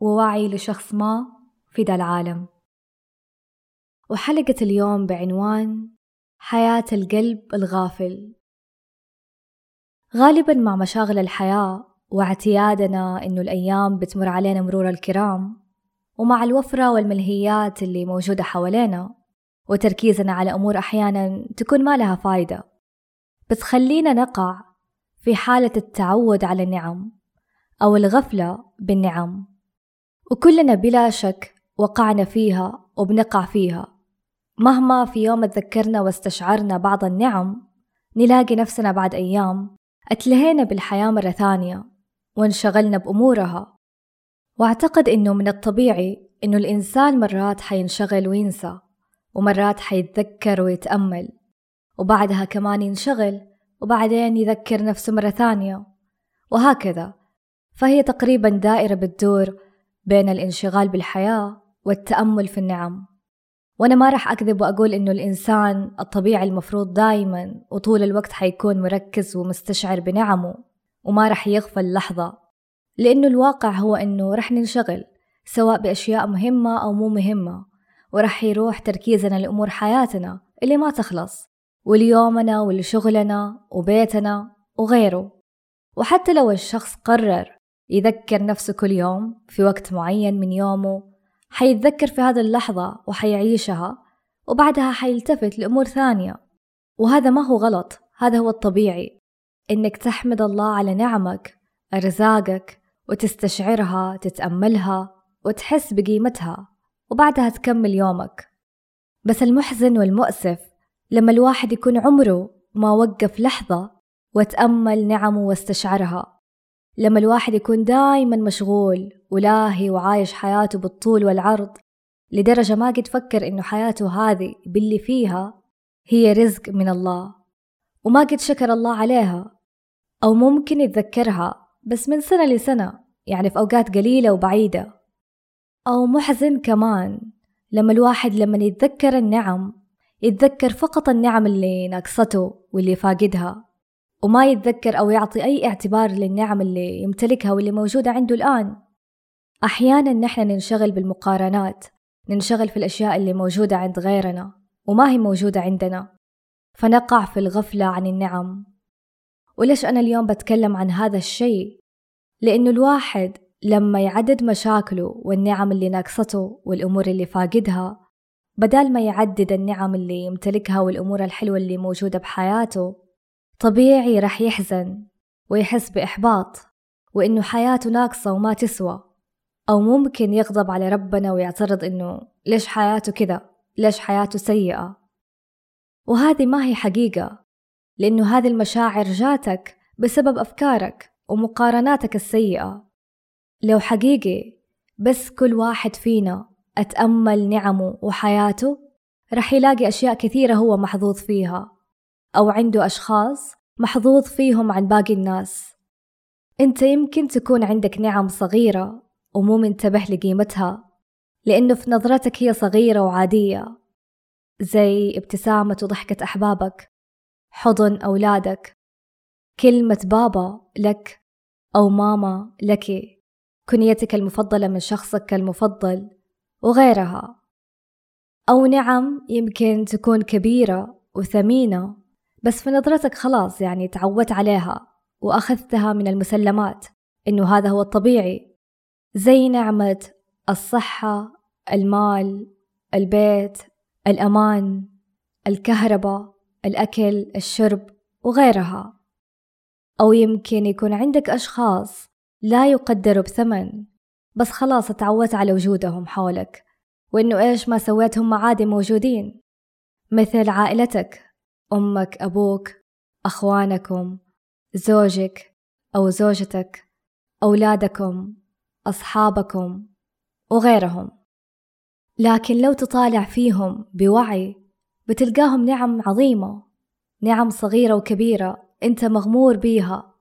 ووعي لشخص ما في ذا العالم. وحلقة اليوم بعنوان حياة القلب الغافل. غالبا مع مشاغل الحياة واعتيادنا إنه الأيام بتمر علينا مرور الكرام ومع الوفرة والملهيات اللي موجودة حوالينا وتركيزنا على أمور أحيانا تكون ما لها فايدة. بتخلينا نقع في حالة التعود على النعم أو الغفلة بالنعم. وكلنا بلا شك وقعنا فيها وبنقع فيها. مهما في يوم تذكرنا واستشعرنا بعض النعم نلاقي نفسنا بعد أيام أتلهينا بالحياة مرة ثانية وانشغلنا بأمورها. واعتقد إنه من الطبيعي إنه الإنسان مرات حينشغل وينسى ومرات حيتذكر ويتأمل وبعدها كمان ينشغل وبعدين يذكر نفسه مرة ثانية وهكذا. فهي تقريبا دائرة بتدور بين الانشغال بالحياة والتأمل في النعم. وأنا ما راح أكذب وأقول إنه الإنسان الطبيعي المفروض دايما وطول الوقت حيكون مركز ومستشعر بنعمه وما راح يغفل لحظة. لأنه الواقع هو إنه راح ننشغل سواء بأشياء مهمة أو مو مهمة وراح يروح تركيزنا لأمور حياتنا اللي ما تخلص وليومنا ولشغلنا وبيتنا وغيره. وحتى لو الشخص قرر يذكر نفسه كل يوم في وقت معين من يومه حيتذكر في هذه اللحظة وحيعيشها وبعدها حيلتفت لأمور ثانية. وهذا ما هو غلط هذا هو الطبيعي إنك تحمد الله على نعمك أرزاقك وتستشعرها تتأملها وتحس بقيمتها وبعدها تكمل يومك. بس المحزن والمؤسف لما الواحد يكون عمره ما وقف لحظة وتأمل نعمه واستشعرها. لما الواحد يكون دايما مشغول ولاهي وعايش حياته بالطول والعرض لدرجة ما قد فكر إنه حياته هذه باللي فيها هي رزق من الله وما قد شكر الله عليها أو ممكن يتذكرها بس من سنة لسنة يعني في أوقات قليلة وبعيدة. أو محزن كمان لما الواحد لما يتذكر النعم يتذكر فقط النعم اللي ناقصته واللي فاقدها. وما يتذكر أو يعطي أي اعتبار للنعم اللي يمتلكها واللي موجودة عنده الآن. أحيانا نحن ننشغل بالمقارنات ننشغل في الأشياء اللي موجودة عند غيرنا وما هي موجودة عندنا. فنقع في الغفلة عن النعم. وليش أنا اليوم بتكلم عن هذا الشيء؟ لأنه الواحد لما يعدد مشاكله والنعم اللي ناقصته والأمور اللي فاقدها بدال ما يعدد النعم اللي يمتلكها والأمور الحلوة اللي موجودة بحياته طبيعي رح يحزن ويحس بإحباط وإنه حياته ناقصة وما تسوى أو ممكن يغضب على ربنا ويعترض إنه ليش حياته كذا؟ ليش حياته سيئة؟ وهذه ما هي حقيقة لأنه هذه المشاعر جاتك بسبب أفكارك ومقارناتك السيئة. لو حقيقي بس كل واحد فينا أتأمل نعمه وحياته رح يلاقي أشياء كثيرة هو محظوظ فيها. أو عنده أشخاص محظوظ فيهم عن باقي الناس. أنت يمكن تكون عندك نعم صغيرة ومو منتبه لقيمتها لأنه في نظرتك هي صغيرة وعادية زي ابتسامة وضحكة أحبابك حضن أولادك كلمة بابا لك أو ماما لك كنيتك المفضلة من شخصك المفضل وغيرها. أو نعم يمكن تكون كبيرة وثمينة بس في نظرتك خلاص يعني تعودت عليها وأخذتها من المسلمات إنه هذا هو الطبيعي. زي نعمة الصحة المال البيت الأمان الكهرباء الأكل الشرب وغيرها. أو يمكن يكون عندك أشخاص لا يقدروا بثمن بس خلاص تعودت على وجودهم حولك. وإنه إيش ما سويت هم عادي موجودين. مثل عائلتك. أمك أبوك أخوانكم زوجك أو زوجتك أولادكم أصحابكم وغيرهم. لكن لو تطالع فيهم بوعي بتلقاهم نعم عظيمة نعم صغيرة وكبيرة أنت مغمور بيها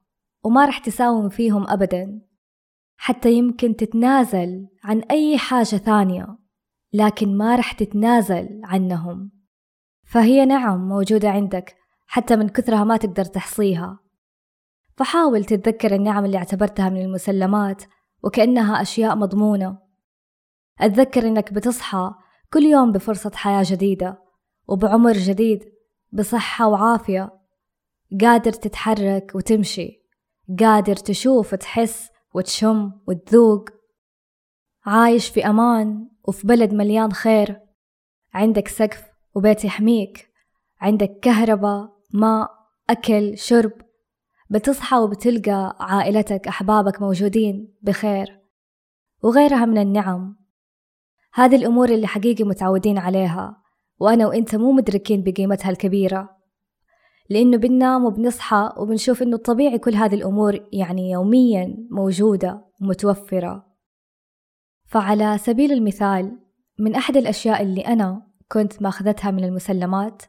وما رح تساوم فيهم أبدا. حتى يمكن تتنازل عن أي حاجة ثانية لكن ما رح تتنازل عنهم. فهي نعم موجودة عندك حتى من كثرها ما تقدر تحصيها. فحاول تتذكر النعم اللي اعتبرتها من المسلمات وكأنها أشياء مضمونة. أتذكر إنك بتصحى كل يوم بفرصة حياة جديدة وبعمر جديد بصحة وعافية. قادر تتحرك وتمشي قادر تشوف وتحس وتشم وتذوق. عايش في أمان وفي بلد مليان خير. عندك سقف وبيت يحميك. عندك كهرباء ماء أكل شرب. بتصحى وبتلقى عائلتك أحبابك موجودين. بخير. وغيرها من النعم. هذه الأمور اللي حقيقي متعودين عليها. وأنا وإنت مو مدركين بقيمتها الكبيرة. لأنه بننام وبنصحى وبنشوف إنه الطبيعي كل هذه الأمور يعني يوميا موجودة ومتوفرة. فعلى سبيل المثال من أحد الأشياء اللي أنا كنت ماخذتها من المسلمات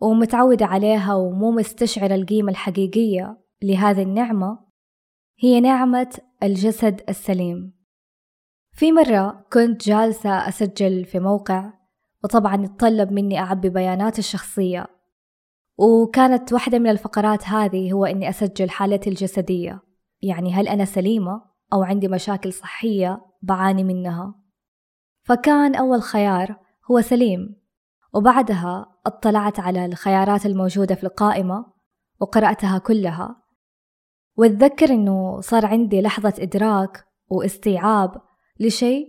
ومتعودة عليها ومو مستشعرة القيمة الحقيقية لهذه النعمة هي نعمة الجسد السليم. في مرة كنت جالسة أسجل في موقع وطبعا يتطلب مني أعبي بياناتي الشخصية وكانت واحدة من الفقرات هذه هو إني أسجل حالتي الجسدية يعني هل أنا سليمة أو عندي مشاكل صحية بعاني منها. فكان أول خيار هو سليم وبعدها اطلعت على الخيارات الموجودة في القائمة وقرأتها كلها. واتذكر إنه صار عندي لحظة إدراك واستيعاب لشيء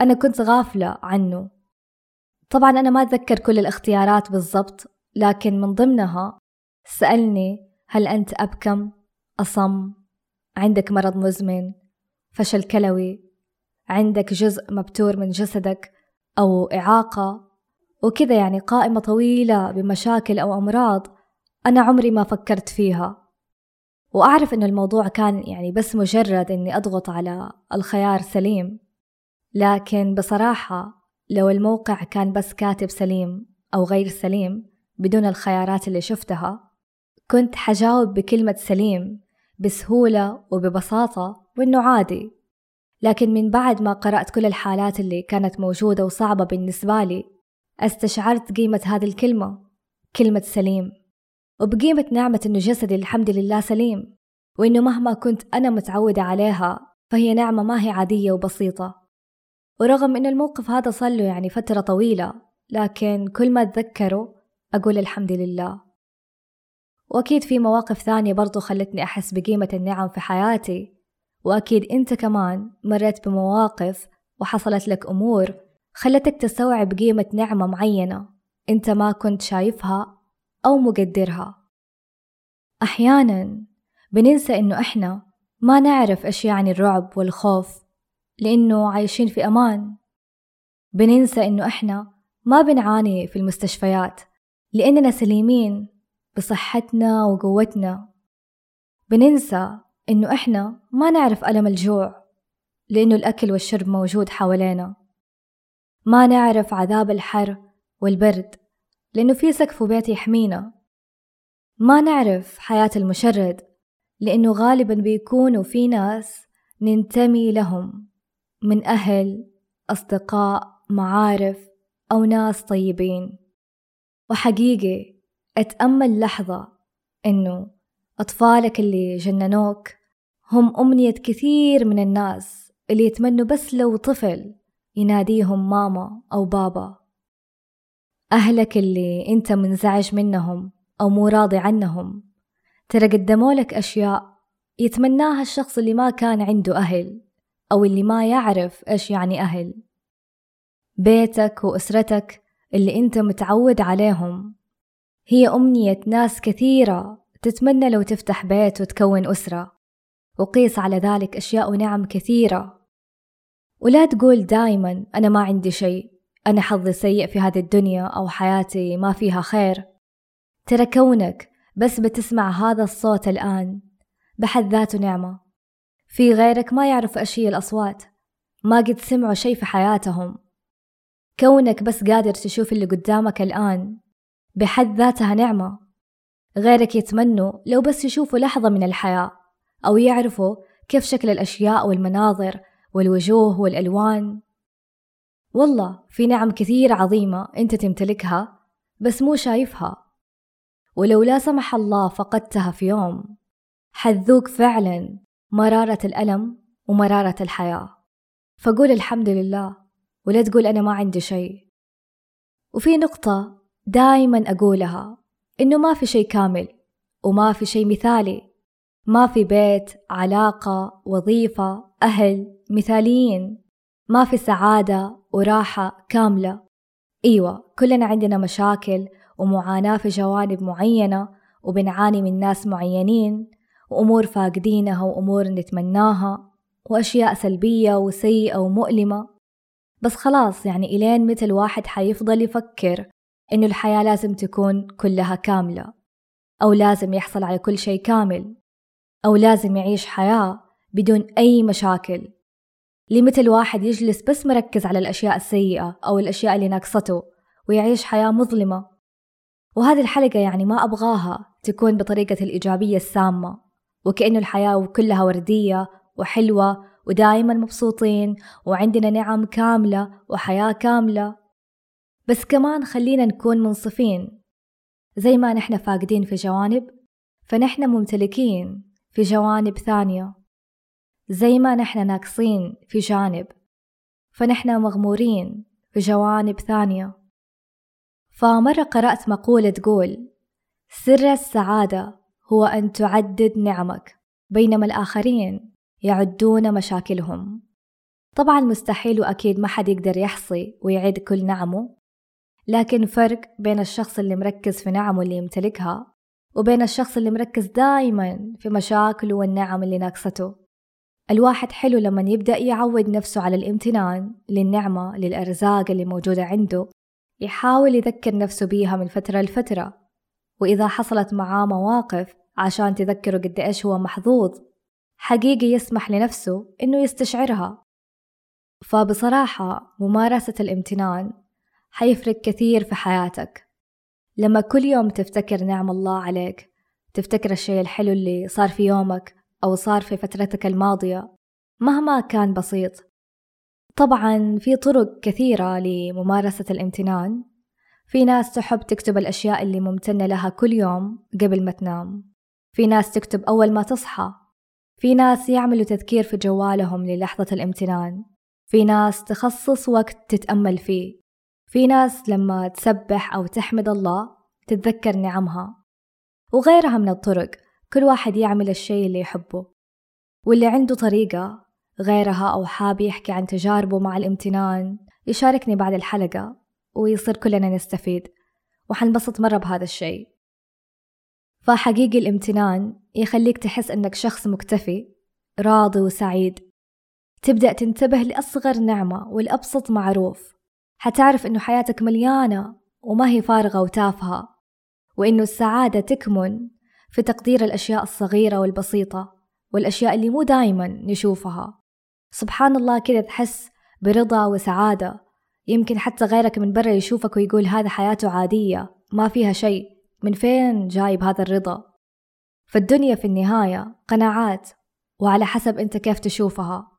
أنا كنت غافلة عنه. طبعا أنا ما أتذكر كل الاختيارات بالضبط لكن من ضمنها سألني هل أنت أبكم؟ أصم. عندك مرض مزمن فشل كلوي. عندك جزء مبتور من جسدك أو إعاقة وكذا يعني قائمة طويلة بمشاكل أو أمراض أنا عمري ما فكرت فيها. وأعرف أن الموضوع كان يعني بس مجرد أني أضغط على الخيار سليم. لكن بصراحة لو الموقع كان بس كاتب سليم أو غير سليم بدون الخيارات اللي شفتها كنت حجاوب بكلمة سليم بسهولة وببساطة وإنه عادي. لكن من بعد ما قرأت كل الحالات اللي كانت موجودة وصعبة بالنسبة لي استشعرت قيمة هذه الكلمة كلمة سليم. وبقيمة نعمة إنه جسدي الحمد لله سليم وإنه مهما كنت أنا متعودة عليها فهي نعمة ما هي عادية وبسيطة. ورغم إن الموقف هذا صار له يعني فترة طويلة لكن كل ما أتذكره أقول الحمد لله. وأكيد في مواقف ثانية برضو خلتني أحس بقيمة النعم في حياتي. وأكيد أنت كمان مريت بمواقف وحصلت لك أمور خلتك تستوعب قيمة نعمة معينة أنت ما كنت شايفها أو مقدرها. أحيانا بننسى إنه إحنا ما نعرف إيش يعني الرعب والخوف لأنه عايشين في أمان. بننسى إنه إحنا ما بنعاني في المستشفيات لأننا سليمين بصحتنا وقوتنا. بننسى إنه إحنا ما نعرف ألم الجوع لأنه الأكل والشرب موجود حوالينا. ما نعرف عذاب الحر والبرد لأنه في سقف وبيت يحمينا. ما نعرف حياة المشرد لأنه غالبا بيكونوا في ناس ننتمي لهم من أهل أصدقاء معارف أو ناس طيبين. وحقيقي أتأمل لحظة إنه أطفالك اللي جننوك هم أمنية كثير من الناس اللي يتمنوا بس لو طفل يناديهم ماما أو بابا. أهلك اللي أنت منزعج منهم أو مو راضي عنهم. ترى قدموا لك أشياء يتمناها الشخص اللي ما كان عنده أهل أو اللي ما يعرف إيش يعني أهل. بيتك وأسرتك اللي أنت متعود عليهم. هي أمنية ناس كثيرة تتمنى لو تفتح بيت وتكون أسرة. وقيس على ذلك أشياء ونعم كثيرة. ولا تقول دايما أنا ما عندي شيء أنا حظي سيء في هذه الدنيا أو حياتي ما فيها خير. ترى كونك بس بتسمع هذا الصوت الآن بحد ذاته نعمة. في غيرك ما يعرف هي الأصوات ما قد سمعوا شي في حياتهم. كونك بس قادر تشوف اللي قدامك الآن بحد ذاتها نعمة. غيرك يتمنوا لو بس يشوفوا لحظة من الحياة. أو يعرفوا كيف شكل الأشياء والمناظر والوجوه والألوان. والله في نعم كثير عظيمة أنت تمتلكها بس مو شايفها. ولو لا سمح الله فقدتها في يوم. حذوك فعلا مرارة الألم ومرارة الحياة. فقول الحمد لله ولا تقول أنا ما عندي شيء. وفي نقطة دايما أقولها إنه ما في شيء كامل وما في شيء مثالي. ما في بيت علاقة وظيفة أهل مثاليين. ما في سعادة وراحة كاملة. أيوة كلنا عندنا مشاكل ومعاناة في جوانب معينة وبنعاني من ناس معينين وأمور فاقدينها وأمور نتمناها وأشياء سلبية وسيئة ومؤلمة. بس خلاص يعني إلين متى الواحد حيفضل يفكر إنه الحياة لازم تكون كلها كاملة أو لازم يحصل على كل شيء كامل؟ أو لازم يعيش حياة بدون أي مشاكل. لمتى الواحد يجلس بس مركز على الأشياء السيئة أو الأشياء اللي ناقصته ويعيش حياة مظلمة. وهذه الحلقة يعني ما أبغاها تكون بطريقة الإيجابية السامة وكأنه الحياة كلها وردية وحلوة ودائما مبسوطين وعندنا نعم كاملة وحياة كاملة. بس كمان خلينا نكون منصفين. زي ما نحن فاقدين في جوانب فنحن ممتلكين. في جوانب ثانية. زي ما نحن ناقصين في جانب فنحن مغمورين في جوانب ثانية. فمرة قرأت مقولة تقول سر السعادة هو أن تعدد نعمك بينما الآخرين يعدون مشاكلهم. طبعا مستحيل وأكيد ما حد يقدر يحصي ويعد كل نعمه لكن فرق بين الشخص اللي مركز في نعمه اللي يمتلكها وبين الشخص اللي مركز دايما في مشاكله والنعم اللي ناقصته. الواحد حلو لما يبدأ يعود نفسه على الامتنان للنعمة للأرزاق اللي موجودة عنده. يحاول يذكر نفسه بيها من فترة لفترة. وإذا حصلت معاه مواقف عشان تذكره قد إيش هو محظوظ حقيقي يسمح لنفسه إنه يستشعرها. فبصراحة ممارسة الامتنان حيفرق كثير في حياتك. لما كل يوم تفتكر نعم الله عليك تفتكر الشيء الحلو اللي صار في يومك أو صار في فترتك الماضية مهما كان بسيط. طبعا في طرق كثيرة لممارسة الامتنان. في ناس تحب تكتب الأشياء اللي ممتنة لها كل يوم قبل ما تنام. في ناس تكتب أول ما تصحى. في ناس يعملوا تذكير في جوالهم للحظة الامتنان. في ناس تخصص وقت تتأمل فيه. في ناس لما تسبح أو تحمد الله تتذكر نعمها وغيرها من الطرق كل واحد يعمل الشيء اللي يحبه واللي عنده طريقة غيرها أو حاب يحكي عن تجاربه مع الامتنان يشاركني بعد الحلقة ويصير كلنا نستفيد وحنبسط مرة بهذا الشيء. فحقيقي الامتنان يخليك تحس إنك شخص مكتفي راضي وسعيد. تبدأ تنتبه لأصغر نعمة والأبسط معروف. حتعرف إنه حياتك مليانة وما هي فارغة وتافهة وإنه السعادة تكمن في تقدير الأشياء الصغيرة والبسيطة والأشياء اللي مو دايما نشوفها. سبحان الله كذا تحس برضا وسعادة. يمكن حتى غيرك من برا يشوفك ويقول هذا حياته عادية ما فيها شيء. من فين جايب هذا الرضا؟ فالدنيا في النهاية قناعات وعلى حسب أنت كيف تشوفها.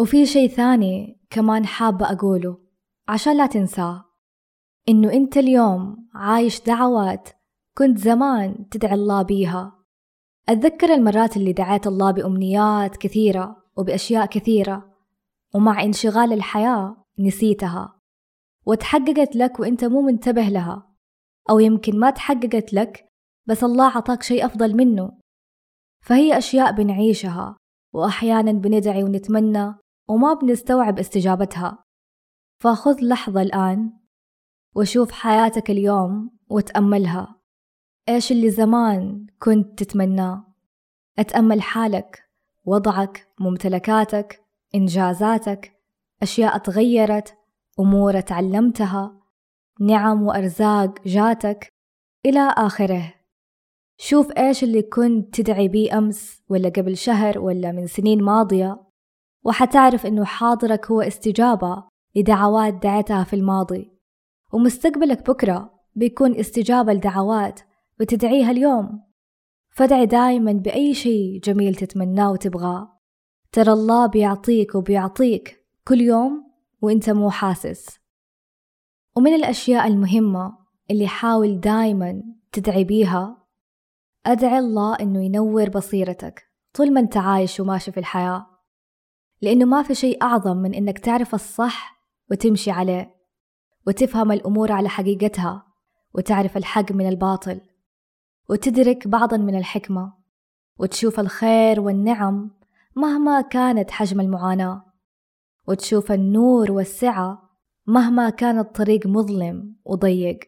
وفي شيء ثاني كمان حابة أقوله. عشان لا تنساه إنه أنت اليوم عايش دعوات كنت زمان تدعي الله بيها. أتذكر المرات اللي دعيت الله بأمنيات كثيرة وبأشياء كثيرة ومع انشغال الحياة نسيتها وتحققت لك وأنت مو منتبه لها. أو يمكن ما تحققت لك بس الله عطاك شيء أفضل منه. فهي أشياء بنعيشها وأحيانا بندعي ونتمنى وما بنستوعب استجابتها. فخذ لحظة الآن وشوف حياتك اليوم وتأملها. إيش اللي زمان كنت تتمناه؟ أتأمل حالك وضعك ممتلكاتك إنجازاتك أشياء تغيرت أمور تعلمتها نعم وأرزاق جاتك إلى آخره. شوف إيش اللي كنت تدعي بيه أمس ولا قبل شهر ولا من سنين ماضية وحتعرف إنه حاضرك هو استجابة. لدعوات دعتها في الماضي. ومستقبلك بكرة بيكون استجابة لدعوات بتدعيها اليوم. فادعي دايما بأي شيء جميل تتمناه وتبغاه. ترى الله بيعطيك وبيعطيك كل يوم وإنت مو حاسس. ومن الأشياء المهمة اللي حاول دايما تدعي بيها أدعي الله إنه ينور بصيرتك طول ما أنت عايش وماشي في الحياة. لأنه ما في شيء أعظم من إنك تعرف الصح وتمشي عليه وتفهم الأمور على حقيقتها وتعرف الحق من الباطل وتدرك بعضا من الحكمة وتشوف الخير والنعم مهما كانت حجم المعاناة وتشوف النور والسعة مهما كان الطريق مظلم وضيق.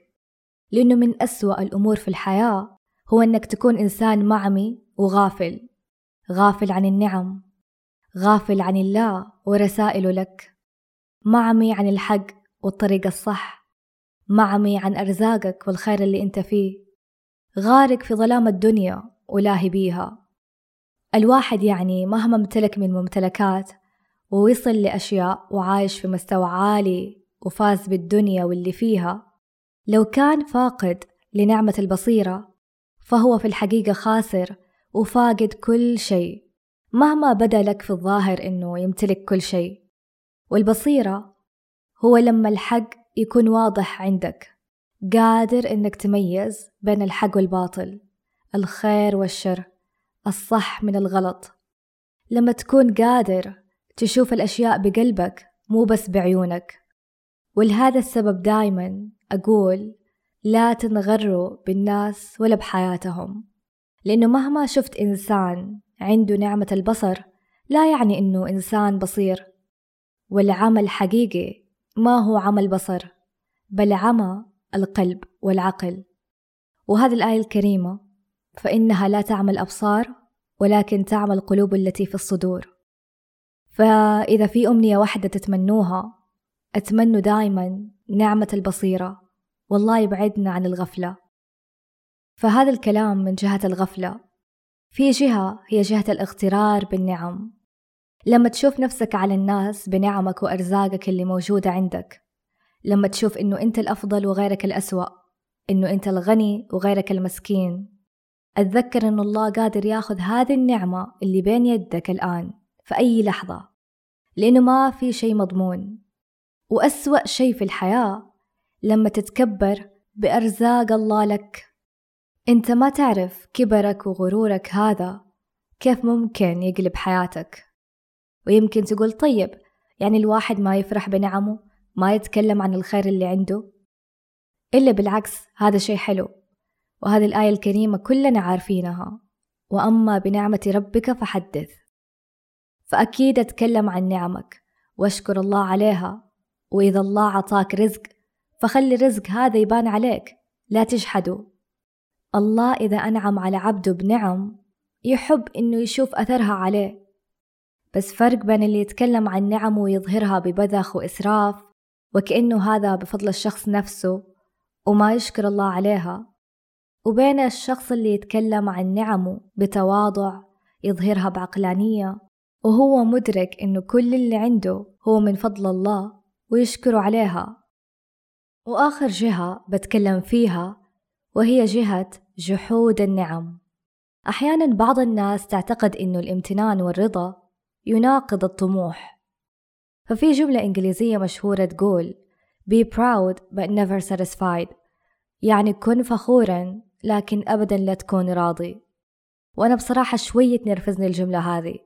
لأنه من أسوأ الأمور في الحياة هو أنك تكون إنسان معمي وغافل غافل عن النعم غافل عن الله ورسائله لك. معمي عن الحق والطريق الصح معمي عن أرزاقك والخير اللي أنت فيه. غارق في ظلام الدنيا ولاهي بيها. الواحد يعني مهما امتلك من ممتلكات ووصل لأشياء وعايش في مستوى عالي وفاز بالدنيا واللي فيها لو كان فاقد لنعمة البصيرة فهو في الحقيقة خاسر وفاقد كل شيء. مهما بدا لك في الظاهر إنه يمتلك كل شيء. والبصيرة هو لما الحق يكون واضح عندك. قادر إنك تميز بين الحق والباطل الخير والشر الصح من الغلط. لما تكون قادر تشوف الأشياء بقلبك مو بس بعيونك. ولهذا السبب دايما أقول لا تنغروا بالناس ولا بحياتهم. لأنه مهما شفت إنسان عنده نعمة البصر لا يعني إنه إنسان بصير. والعمل حقيقي ما هو عمل بصر بل عمى القلب والعقل. وهذه الآية الكريمة فإنها لا تعمى الأبصار ولكن تعمى القلوب التي في الصدور. فإذا في أمنية واحدة تتمنوها أتمنوا دائما نعمة البصيرة والله يبعدنا عن الغفلة. فهذا الكلام من جهة الغفلة. في جهة هي جهة الاغترار بالنعم. لما تشوف نفسك على الناس بنعمك وأرزاقك اللي موجودة عندك لما تشوف إنه أنت الأفضل وغيرك الأسوأ إنه أنت الغني وغيرك المسكين. أتذكر إنه الله قادر ياخذ هذه النعمة اللي بين يدك الآن في أي لحظة لأنه ما في شيء مضمون. وأسوأ شيء في الحياة لما تتكبر بأرزاق الله لك. أنت ما تعرف كبرك وغرورك هذا كيف ممكن يقلب حياتك. ويمكن تقول طيب يعني الواحد ما يفرح بنعمه ما يتكلم عن الخير اللي عنده. إلا بالعكس هذا شيء حلو وهذه الآية الكريمة كلنا عارفينها. وأما بنعمة ربك فحدث. فأكيد أتكلم عن نعمك وأشكر الله عليها. وإذا الله عطاك رزق فخلي الرزق هذا يبان عليك لا تجحده الله إذا أنعم على عبده بنعم يحب إنه يشوف أثرها عليه. بس فرق بين اللي يتكلم عن نعمه ويظهرها ببذخ وإسراف وكأنه هذا بفضل الشخص نفسه وما يشكر الله عليها. وبين الشخص اللي يتكلم عن نعمه بتواضع يظهرها بعقلانية وهو مدرك إنه كل اللي عنده هو من فضل الله ويشكر عليها. وآخر جهة بتكلم فيها وهي جهة جحود النعم. أحيانا بعض الناس تعتقد إنه الامتنان والرضا يناقض الطموح. ففي جملة إنجليزية مشهورة تقول be proud but never satisfied. يعني كن فخورا لكن أبدا لا تكون راضي. وأنا بصراحة شوية تنرفزني الجملة هذه.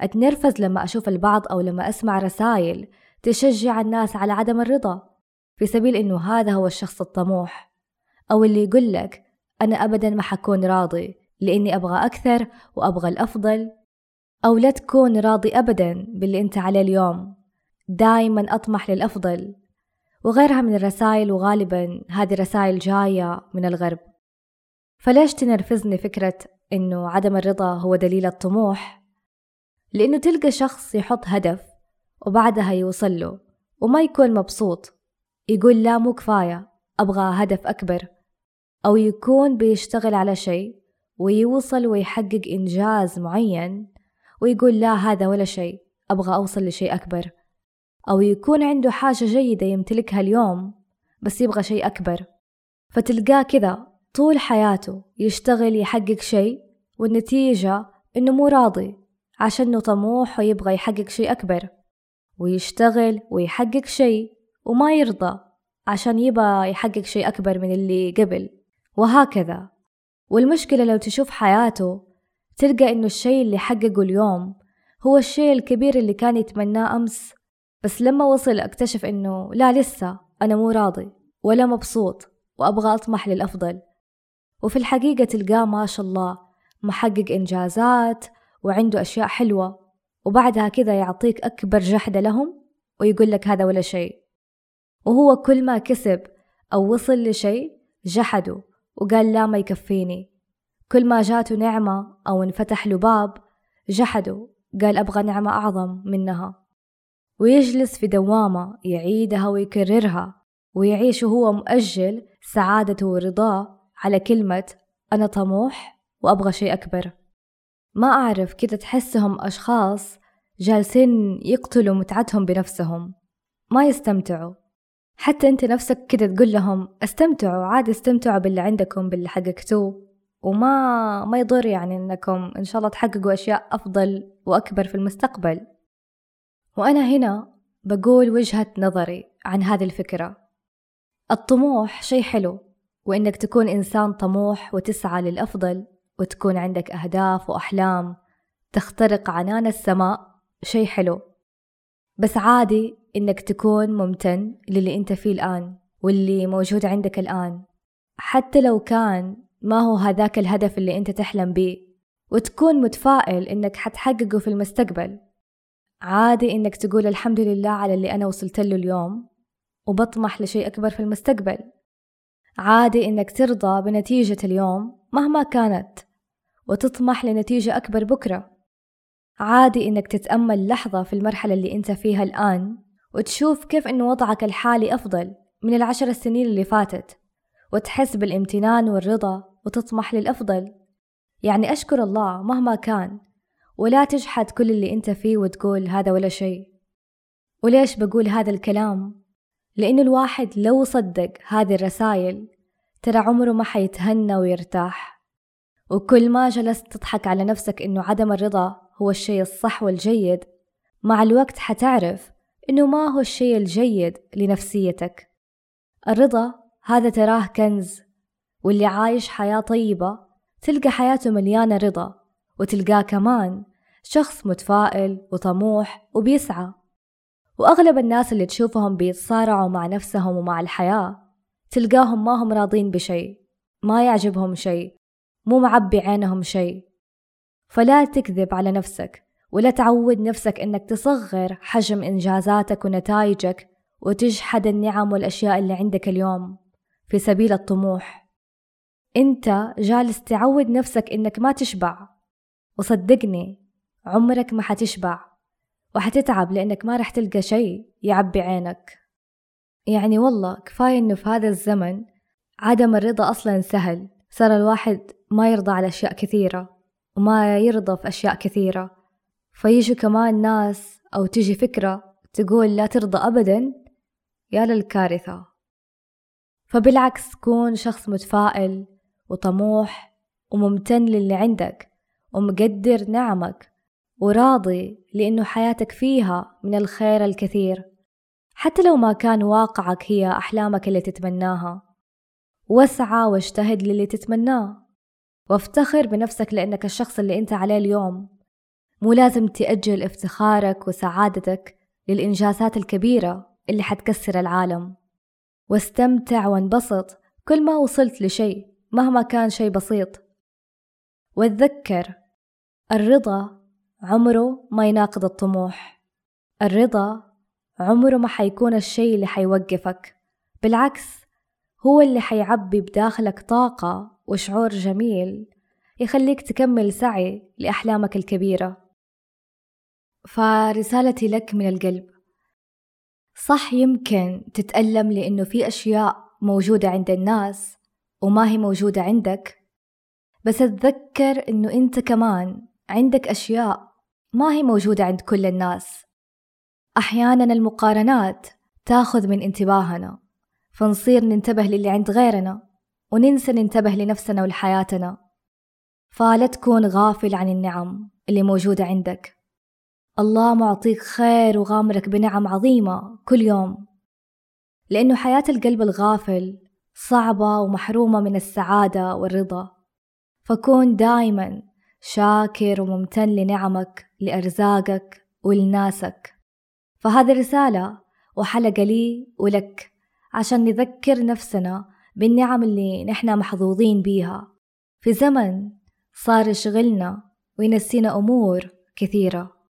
أتنرفز لما أشوف البعض أو لما أسمع رسائل تشجع الناس على عدم الرضا. في سبيل إنه هذا هو الشخص الطموح. أو اللي يقول لك أنا أبدا ما حكون راضي لأني أبغى أكثر وأبغى الأفضل. أو لا تكون راضي أبدا باللي أنت عليه اليوم. دايما أطمح للأفضل. وغيرها من الرسائل وغالبا هذه الرسائل جاية من الغرب. فليش تنرفزني فكرة إنه عدم الرضا هو دليل الطموح؟ لأنه تلقى شخص يحط هدف وبعدها يوصل له وما يكون مبسوط. يقول لا مو كفاية أبغى هدف أكبر. أو يكون بيشتغل على شيء ويوصل ويحقق إنجاز معين. ويقول لا هذا ولا شيء أبغى أوصل لشيء أكبر. أو يكون عنده حاجة جيدة يمتلكها اليوم بس يبغى شيء أكبر. فتلقاه كذا طول حياته يشتغل يحقق شيء والنتيجة إنه مو راضي عشانه طموح ويبغى يحقق شيء أكبر. ويشتغل ويحقق شيء وما يرضى عشان يبغى يحقق شيء أكبر من اللي قبل. وهكذا. والمشكلة لو تشوف حياته تلقى إنه الشيء اللي حققه اليوم هو الشيء الكبير اللي كان يتمناه أمس بس لما وصل أكتشف إنه لا لسه أنا مو راضي ولا مبسوط وأبغى أطمح للأفضل. وفي الحقيقة تلقاه ما شاء الله محقق إنجازات وعنده أشياء حلوة وبعدها كذا يعطيك أكبر جحدة لهم ويقول لك هذا ولا شيء. وهو كل ما كسب أو وصل لشيء جحده وقال لا ما يكفيني. كل ما جاته نعمة أو انفتح له باب جحده قال أبغى نعمة أعظم منها. ويجلس في دوامة يعيدها ويكررها ويعيش وهو مؤجل سعادته ورضاه على كلمة أنا طموح وأبغى شيء أكبر. ما أعرف كده تحسهم أشخاص جالسين يقتلوا متعتهم بنفسهم. ما يستمتعوا. حتى أنت نفسك كده تقول لهم استمتعوا عادي استمتعوا باللي عندكم باللي حققتوه. وما ما يضر يعني إنكم إن شاء الله تحققوا أشياء أفضل وأكبر في المستقبل. وأنا هنا بقول وجهة نظري عن هذه الفكرة. الطموح شيء حلو وإنك تكون إنسان طموح وتسعى للأفضل وتكون عندك أهداف وأحلام تخترق عنان السماء شيء حلو. بس عادي إنك تكون ممتن للي أنت فيه الآن واللي موجود عندك الآن. حتى لو كان ما هو هذاك الهدف اللي أنت تحلم بيه؟ وتكون متفائل إنك حتحققه في المستقبل. عادي إنك تقول الحمد لله على اللي أنا وصلت له اليوم وبطمح لشيء أكبر في المستقبل. عادي إنك ترضى بنتيجة اليوم مهما كانت وتطمح لنتيجة أكبر بكرة. عادي إنك تتأمل لحظة في المرحلة اللي أنت فيها الآن وتشوف كيف انه وضعك الحالي أفضل من العشر السنين اللي فاتت وتحس بالامتنان والرضا. وتطمح للأفضل. يعني أشكر الله مهما كان ولا تجحد كل اللي أنت فيه وتقول هذا ولا شيء. وليش بقول هذا الكلام؟ لأنه الواحد لو صدق هذه الرسائل ترى عمره ما حيتهنى ويرتاح. وكل ما جلست تضحك على نفسك إنه عدم الرضا هو الشيء الصح والجيد مع الوقت حتعرف إنه ما هو الشيء الجيد لنفسيتك. الرضا هذا تراه كنز واللي عايش حياة طيبة تلقى حياته مليانة رضا وتلقاه كمان شخص متفائل وطموح وبيسعى. وأغلب الناس اللي تشوفهم بيتصارعوا مع نفسهم ومع الحياة تلقاهم ما هم راضين بشيء ما يعجبهم شيء مو معبي عينهم شيء. فلا تكذب على نفسك ولا تعود نفسك إنك تصغر حجم إنجازاتك ونتائجك وتجحد النعم والأشياء اللي عندك اليوم في سبيل الطموح. انت جالس تعود نفسك انك ما تشبع. وصدقني عمرك ما حتشبع وحتتعب لأنك ما رح تلقى شيء يعبي عينك. يعني والله كفاية إنه في هذا الزمن عدم الرضا أصلا سهل. صار الواحد ما يرضى على أشياء كثيرة وما يرضى في أشياء كثيرة. فيجي كمان ناس أو تجي فكرة تقول لا ترضى ابدا يا للكارثة. فبالعكس كون شخص متفائل وطموح وممتن للي عندك ومقدر نعمك وراضي لأنه حياتك فيها من الخير الكثير حتى لو ما كان واقعك هي أحلامك اللي تتمناها. واسعى واجتهد للي تتمناه. وافتخر بنفسك لأنك الشخص اللي أنت عليه اليوم. مو لازم تأجل افتخارك وسعادتك للإنجازات الكبيرة اللي حتكسر العالم. واستمتع وانبسط كل ما وصلت لشيء. مهما كان شيء بسيط. واتذكر الرضا عمره ما يناقض الطموح. الرضا عمره ما حيكون الشيء اللي حيوقفك. بالعكس هو اللي حيعبي بداخلك طاقة وشعور جميل يخليك تكمل سعي لأحلامك الكبيرة. فرسالتي لك من القلب. صح يمكن تتألم لأنه في أشياء موجودة عند الناس وما هي موجودة عندك. بس أتذكر إنه أنت كمان عندك أشياء ما هي موجودة عند كل الناس. أحيانا المقارنات تأخذ من انتباهنا فنصير ننتبه للي عند غيرنا وننسى ننتبه لنفسنا ولحياتنا. فلا تكون غافل عن النعم اللي موجودة عندك. الله معطيك خير وغامرك بنعم عظيمة كل يوم. لأنه حياة القلب الغافل صعبة ومحرومة من السعادة والرضا. فكون دايما شاكر وممتن لنعمك لأرزاقك ولناسك. فهذه رسالة وحلقة لي ولك عشان نذكر نفسنا بالنعم اللي نحن محظوظين بيها. في زمن صار يشغلنا وينسينا أمور كثيرة.